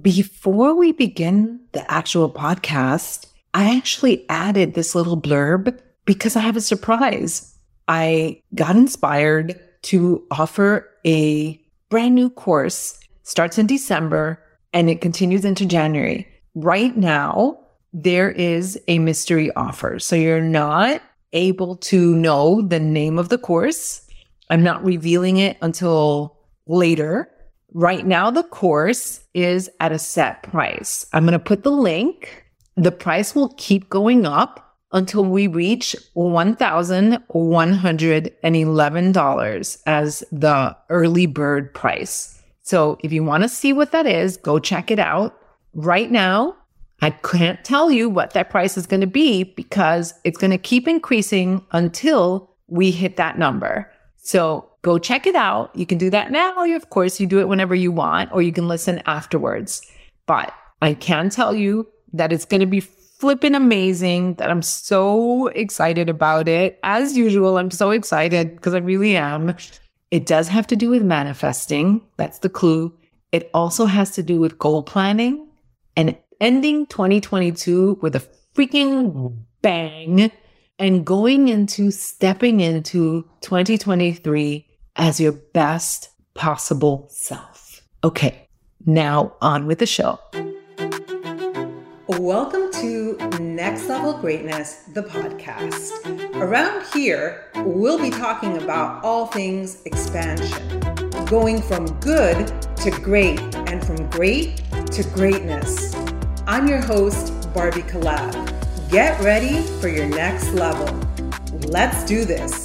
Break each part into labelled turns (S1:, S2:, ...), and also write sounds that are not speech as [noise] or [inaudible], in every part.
S1: before we begin the actual podcast, I actually added this little blurb because I have a surprise. I got inspired to offer a brand new course, starts in December and it continues into January. Right now, there is a mystery offer. So you're not able to know the name of the course. I'm not revealing it until later. Right now, the course is at a set price. I'm going to put the link. The price will keep going up until we reach $1,111 as the early bird price. So if you want to see what that is, go check it out. Right now, I can't tell you what that price is going to be because it's going to keep increasing until we hit that number. So go check it out. You can do that now. Of course, you do it whenever you want, or you can listen afterwards. But I can tell you that it's going to be flipping amazing, that I'm so excited about it. As usual, I'm so excited because I really am. It does have to do with manifesting. That's the clue. It also has to do with goal planning and ending 2022 with a freaking bang and going into stepping into 2023 as your best possible self. Okay, now on with the show. Welcome to Next Level Greatness, the podcast. Around here, we'll be talking about all things expansion, going from good to great, and from great to greatness. I'm your host, Barbie Kalev. Get ready for your next level. Let's do this.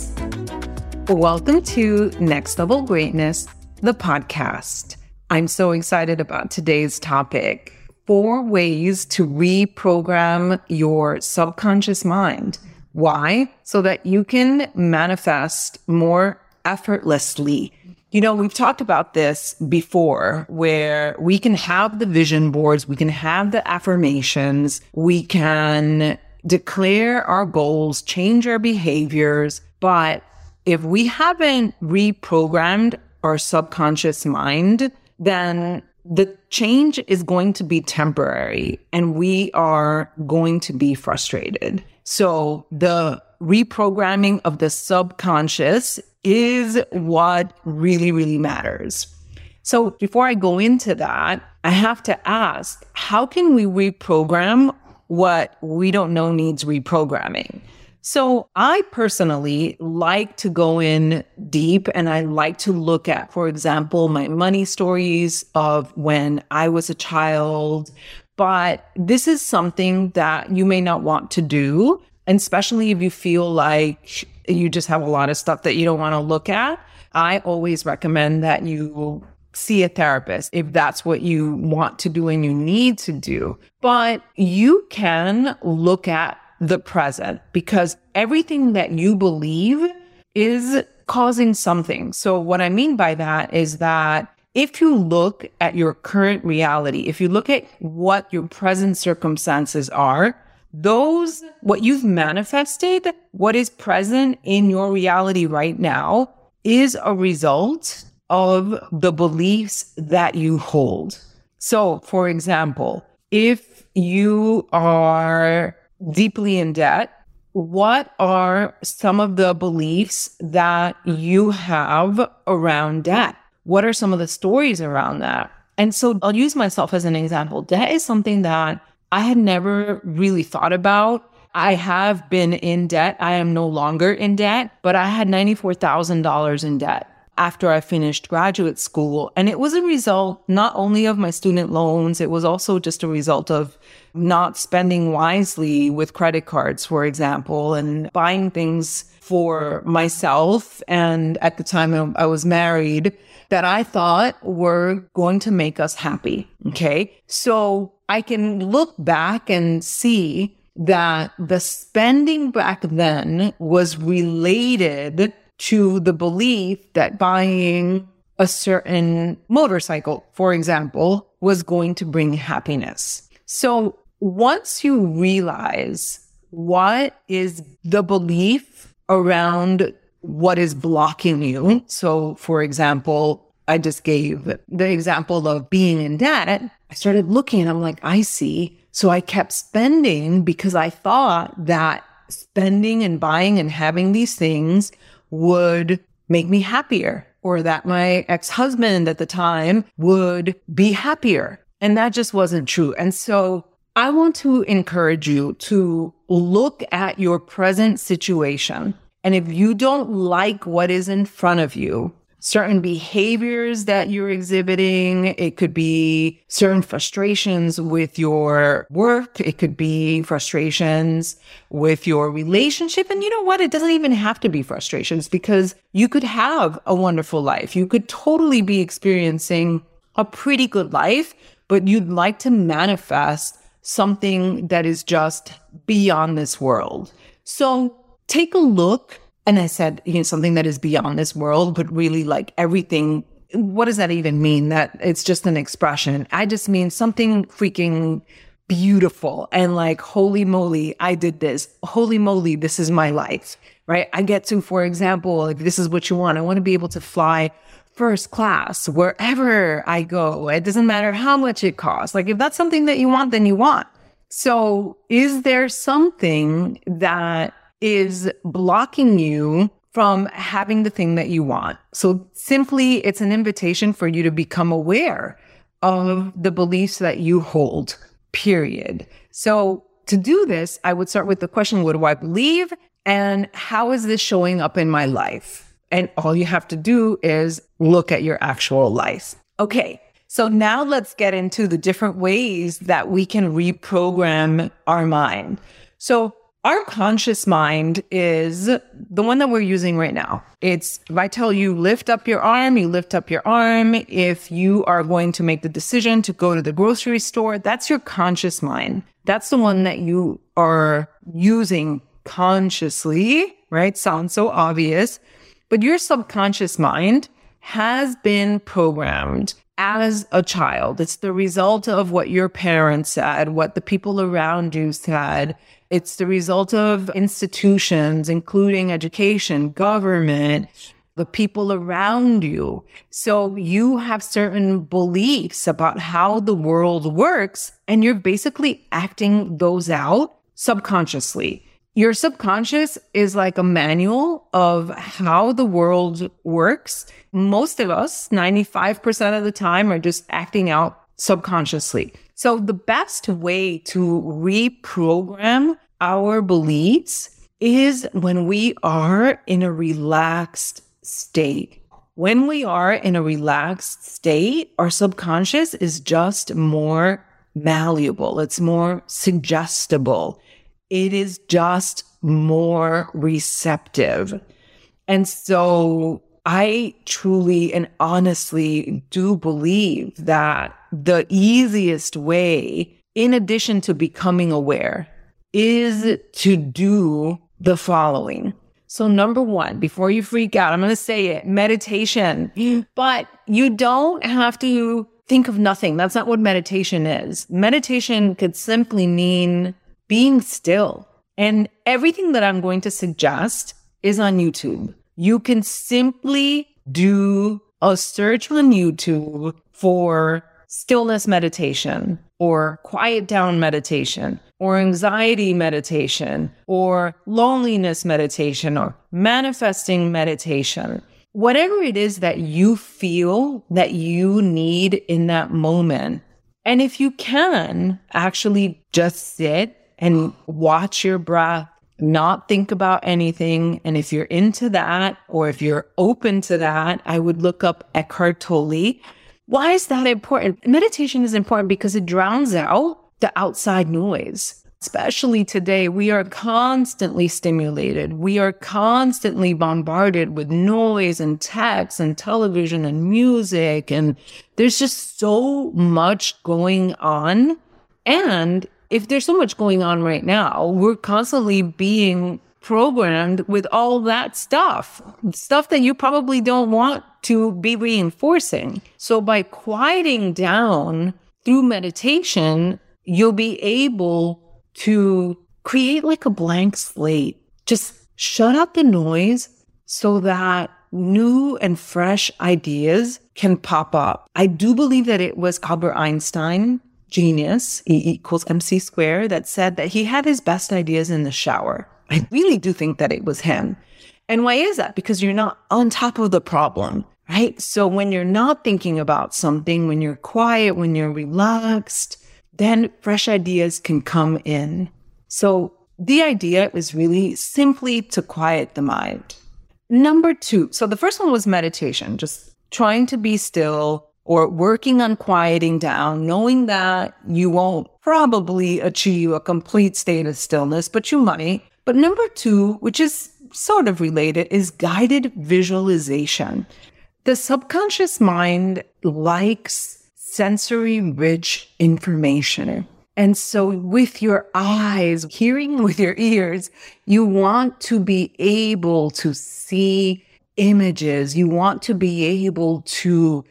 S1: Welcome to Next Level Greatness, the podcast. I'm so excited about today's topic four ways to reprogram your subconscious mind. Why? So that you can manifest more effortlessly you know, we've talked about this before where we can have the vision boards, we can have the affirmations, we can declare our goals, change our behaviors. But if we haven't reprogrammed our subconscious mind, then the change is going to be temporary and we are going to be frustrated. So the reprogramming of the subconscious is what really, really matters. So before I go into that, I have to ask, how can we reprogram what we don't know needs reprogramming? So I personally like to go in deep and I like to look at, for example, my money stories of when I was a child. But this is something that you may not want to do. And especially if you feel like you just have a lot of stuff that you don't want to look at, I always recommend that you see a therapist if that's what you want to do and you need to do. But you can look at the present because everything that you believe is causing something. So what I mean by that is that if you look at your current reality, if you look at what your present circumstances are, those, what you've manifested, what is present in your reality right now is a result of the beliefs that you hold. So, for example, if you are deeply in debt, what are some of the beliefs that you have around debt? What are some of the stories around that? And so I'll use myself as an example. Debt is something that I had never really thought about. I have been in debt. I am no longer in debt, but I had $94,000 in debt after I finished graduate school. And it was a result not only of my student loans, it was also just a result of not spending wisely with credit cards, for example, and buying things for myself. And at the time I was married that I thought were going to make us happy. Okay. So I can look back and see that the spending back then was related to the belief that buying a certain motorcycle, for example, was going to bring happiness. So once you realize what is the belief around what is blocking you. So for example, I just gave the example of being in debt I started looking and I'm like, I see. So I kept spending because I thought that spending and buying and having these things would make me happier or that my ex husband at the time would be happier. And that just wasn't true. And so I want to encourage you to look at your present situation. And if you don't like what is in front of you, certain behaviors that you're exhibiting. It could be certain frustrations with your work. It could be frustrations with your relationship. And you know what? It doesn't even have to be frustrations because you could have a wonderful life. You could totally be experiencing a pretty good life, but you'd like to manifest something that is just beyond this world. So take a look and I said, you know, something that is beyond this world, but really like everything. What does that even mean? That it's just an expression. I just mean something freaking beautiful and like, holy moly, I did this. Holy moly, this is my life, right? I get to, for example, if this is what you want, I want to be able to fly first class wherever I go. It doesn't matter how much it costs. Like if that's something that you want, then you want. So is there something that is blocking you from having the thing that you want. So simply, it's an invitation for you to become aware of the beliefs that you hold, period. So to do this, I would start with the question, what do I believe? And how is this showing up in my life? And all you have to do is look at your actual life. Okay. So now let's get into the different ways that we can reprogram our mind. So our conscious mind is the one that we're using right now. It's if I tell you lift up your arm, you lift up your arm. If you are going to make the decision to go to the grocery store, that's your conscious mind. That's the one that you are using consciously, right? Sounds so obvious, but your subconscious mind has been programmed as a child. It's the result of what your parents said, what the people around you said. It's the result of institutions, including education, government, the people around you. So you have certain beliefs about how the world works, and you're basically acting those out subconsciously. Your subconscious is like a manual of how the world works. Most of us, 95% of the time, are just acting out subconsciously. So the best way to reprogram our beliefs is when we are in a relaxed state. When we are in a relaxed state, our subconscious is just more malleable. It's more suggestible it is just more receptive. And so I truly and honestly do believe that the easiest way, in addition to becoming aware, is to do the following. So, number one, before you freak out, I'm going to say it meditation. [gasps] But you don't have to think of nothing. That's not what meditation is. Meditation could simply mean being still. And everything that I'm going to suggest is on YouTube. You can simply do a search on YouTube for stillness meditation or quiet down meditation or anxiety meditation or loneliness meditation or manifesting meditation. Whatever it is that you feel that you need in that moment. And if you can actually just sit and watch your breath, not think about anything. And if you're into that, or if you're open to that, I would look up Eckhart Tolle. Why is that important? Meditation is important because it drowns out the outside noise. Especially today, we are constantly stimulated. We are constantly bombarded with noise and text and television and music. And there's just so much going on. And if there's so much going on right now, we're constantly being programmed with all that stuff, stuff that you probably don't want to be reinforcing. So by quieting down through meditation, you'll be able to create like a blank slate. Just shut out the noise so that new and fresh ideas can pop up. I do believe that it was Albert Einstein, genius, E equals MC squared, that said that he had his best ideas in the shower. I really do think that it was him. And why is that? Because you're not on top of the problem, right? So when you're not thinking about something, when you're quiet, when you're relaxed, then fresh ideas can come in. So the idea is really simply to quiet the mind. Number two. So the first one was meditation, just trying to be still or working on quieting down, knowing that you won't probably achieve a complete state of stillness, but you might. But number two, which is sort of related, is guided visualization. The subconscious mind likes sensory rich information. And so with your eyes, hearing with your ears, you want to be able to see images. You want to be able to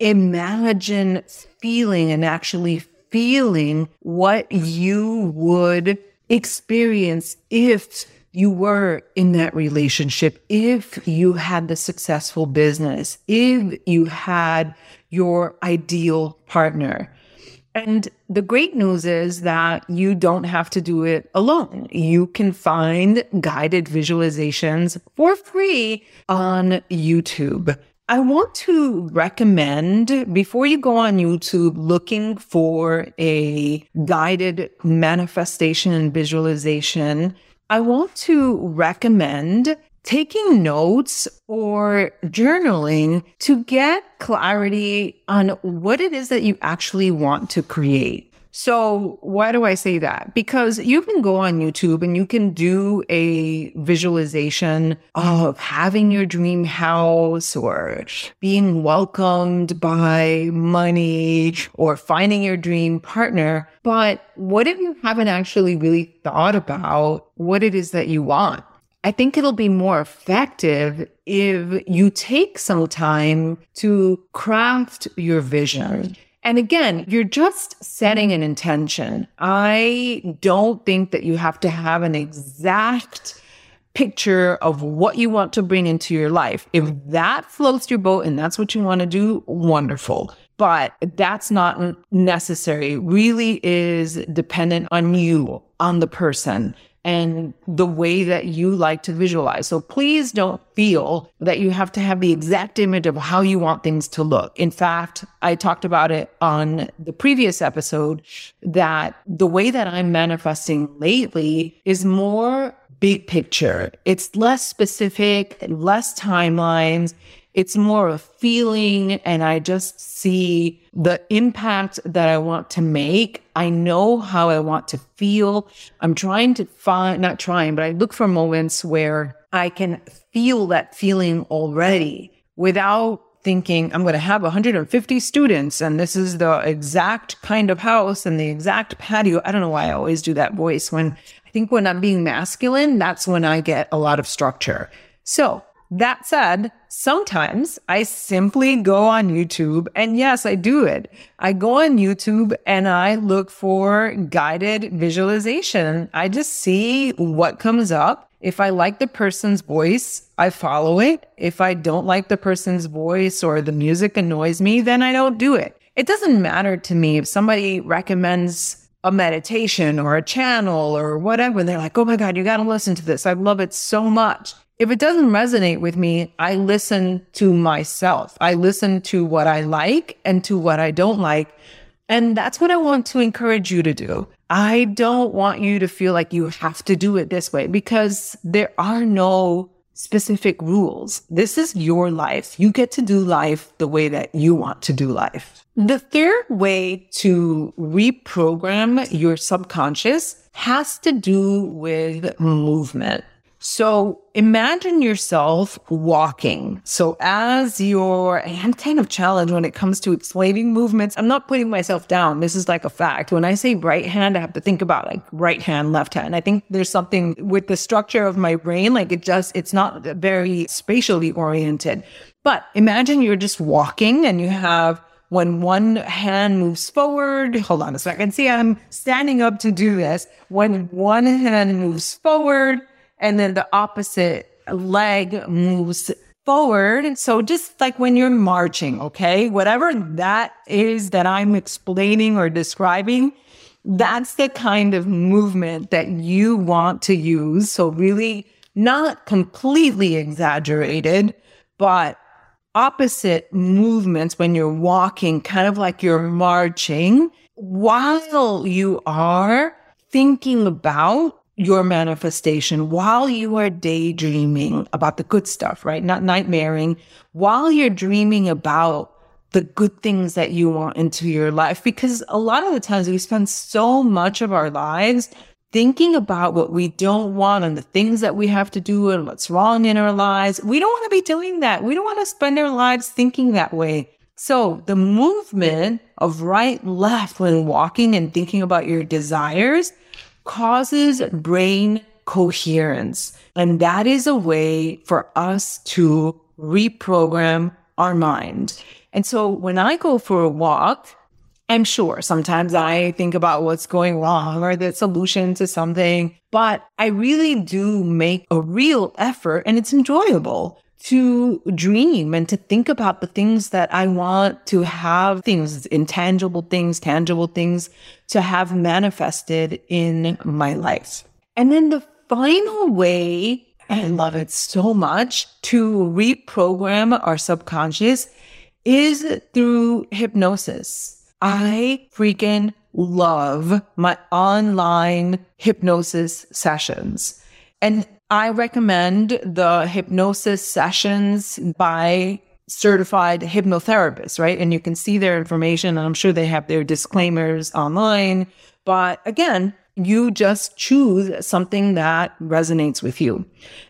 S1: imagine feeling and actually feeling what you would experience if you were in that relationship, if you had the successful business, if you had your ideal partner. And the great news is that you don't have to do it alone. You can find guided visualizations for free on YouTube. I want to recommend before you go on YouTube looking for a guided manifestation and visualization, I want to recommend taking notes or journaling to get clarity on what it is that you actually want to create. So why do I say that? Because you can go on YouTube and you can do a visualization of having your dream house or being welcomed by money or finding your dream partner. But what if you haven't actually really thought about what it is that you want? I think it'll be more effective if you take some time to craft your vision. And again, you're just setting an intention. I don't think that you have to have an exact picture of what you want to bring into your life. If that floats your boat and that's what you want to do, wonderful. But that's not necessary. It really is dependent on you, on the person and the way that you like to visualize. So please don't feel that you have to have the exact image of how you want things to look. In fact, I talked about it on the previous episode that the way that I'm manifesting lately is more big picture. It's less specific, less timelines. It's more of feeling and I just see the impact that I want to make. I know how I want to feel. I'm trying to find, not trying, but I look for moments where I can feel that feeling already without thinking I'm going to have 150 students and this is the exact kind of house and the exact patio. I don't know why I always do that voice when think when I'm being masculine, that's when I get a lot of structure. So that said, sometimes I simply go on YouTube and yes, I do it. I go on YouTube and I look for guided visualization. I just see what comes up. If I like the person's voice, I follow it. If I don't like the person's voice or the music annoys me, then I don't do it. It doesn't matter to me if somebody recommends a meditation or a channel or whatever. They're like, Oh my God, you got to listen to this. I love it so much. If it doesn't resonate with me, I listen to myself. I listen to what I like and to what I don't like. And that's what I want to encourage you to do. I don't want you to feel like you have to do it this way because there are no specific rules. This is your life. You get to do life the way that you want to do life. The third way to reprogram your subconscious has to do with movement. So imagine yourself walking. So as you're, I'm kind of challenged when it comes to explaining movements. I'm not putting myself down. This is like a fact. When I say right hand, I have to think about like right hand, left hand. I think there's something with the structure of my brain. Like it just, it's not very spatially oriented. But imagine you're just walking and you have when one hand moves forward, hold on a second. See, I'm standing up to do this. When one hand moves forward, and then the opposite leg moves
S2: forward. So just like when you're marching, okay, whatever that is that I'm explaining or describing, that's the kind of movement that you want to use. So really not completely exaggerated, but opposite movements when you're walking, kind of like you're marching while you are thinking about your manifestation while you are daydreaming about the good stuff, right? Not nightmaring, while you're dreaming about the good things that you want into your life. Because a lot of the times we spend so much of our lives thinking about what we don't want and the things that we have to do and what's wrong in our lives. We don't want to be doing that. We don't want to spend our lives thinking that way. So the movement of right, left when walking and thinking about your desires causes brain coherence. And that is a way for us to reprogram our mind. And so when I go for a walk, I'm sure sometimes I think about what's going wrong or the solution to something, but I really do make a real effort and it's enjoyable to dream and to think about the things that I want to have things, intangible things, tangible things to have manifested in my life. And then the final way, I love it so much, to reprogram our subconscious is through hypnosis. I freaking love my online hypnosis sessions. And I recommend the hypnosis sessions by certified hypnotherapists, right? And you can see their information. And I'm sure they have their disclaimers online. But again, you just choose something that resonates with you.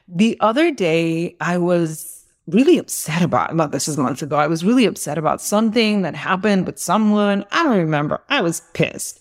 S2: The other day, I was really upset about, well, this is months ago. I was really upset about something that happened with someone. I don't remember. I was pissed.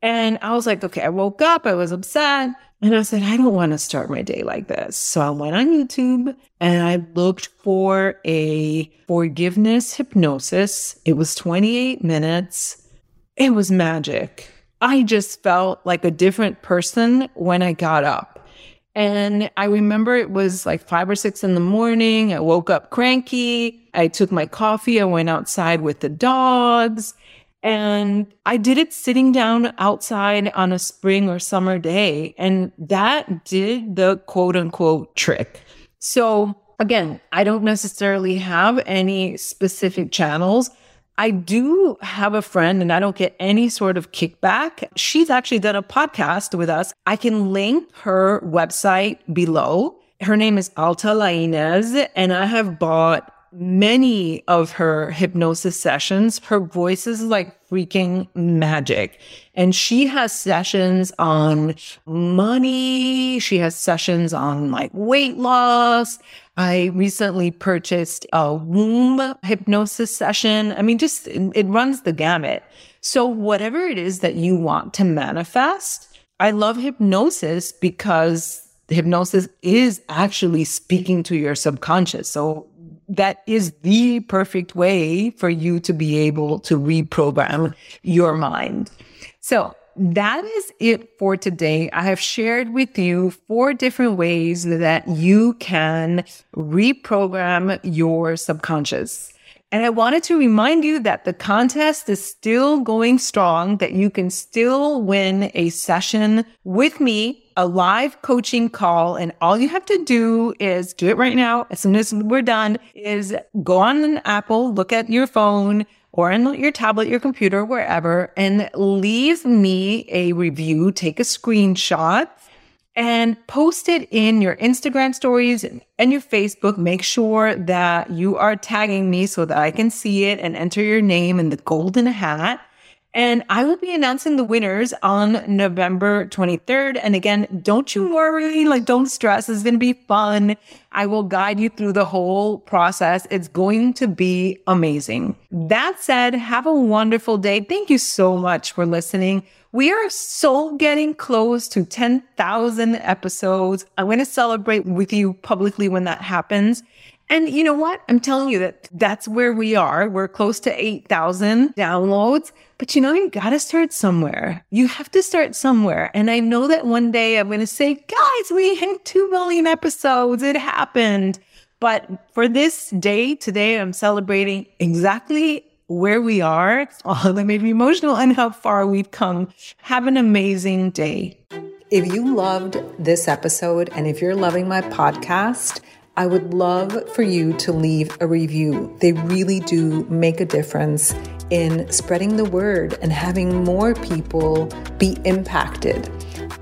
S2: And I was like, okay, I woke up, I was upset. And I said, I don't want to start my day like this. So I went on YouTube and I looked for a forgiveness hypnosis. It was 28 minutes. It was magic. I just felt like a different person when I got up. And I remember it was like five or six in the morning. I woke up cranky. I took my coffee. I went outside with the dogs and I did it sitting down outside on a spring or summer day. And that did the quote unquote trick. So again, I don't necessarily have any specific channels. I do have a friend and I don't get any sort of kickback. She's actually done a podcast with us. I can link her website below. Her name is Alta Lainez and I have bought many of her hypnosis sessions. Her voice is like freaking magic. And she has sessions on money. She has sessions on like weight loss. I recently purchased a womb hypnosis session. I mean, just it runs the gamut. So whatever it is that you want to manifest, I love hypnosis because hypnosis is actually speaking to your subconscious. So that is the perfect way for you to be able to reprogram your mind. So that is it for today. I have shared with you four different ways that you can reprogram your subconscious. And I wanted to remind you that the contest is still going strong, that you can still win a session with me, a live coaching call. And all you have to do is do it right now. As soon as we're done is go on an Apple, look at your phone, or on your tablet, your computer, wherever, and leave me a review. Take a screenshot and post it in your Instagram stories and your Facebook. Make sure that you are tagging me so that I can see it and enter your name in the golden hat. And I will be announcing the winners on November 23rd. And again, don't you worry, like don't stress. It's going to be fun. I will guide you through the whole process. It's going to be amazing. That said, have a wonderful day. Thank you so much for listening. We are so getting close to 10,000 episodes. I'm going to celebrate with you publicly when that happens. And you know what? I'm telling you that that's where we are. We're close to 8,000 downloads. But you know, you got to start somewhere. You have to start somewhere. And I know that one day I'm going to say, guys, we hit 2 million episodes. It happened. But for this day, today, I'm celebrating exactly where we are, all that made me emotional, and how far we've come. Have an amazing day.
S1: If you loved this episode and if you're loving my podcast, I would love for you to leave a review. They really do make a difference in spreading the word and having more people be impacted.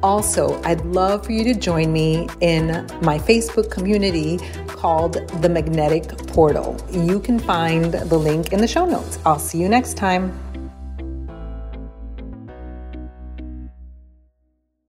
S1: Also, I'd love for you to join me in my Facebook community called The Magnetic Portal. You can find the link in the show notes. I'll see you next time.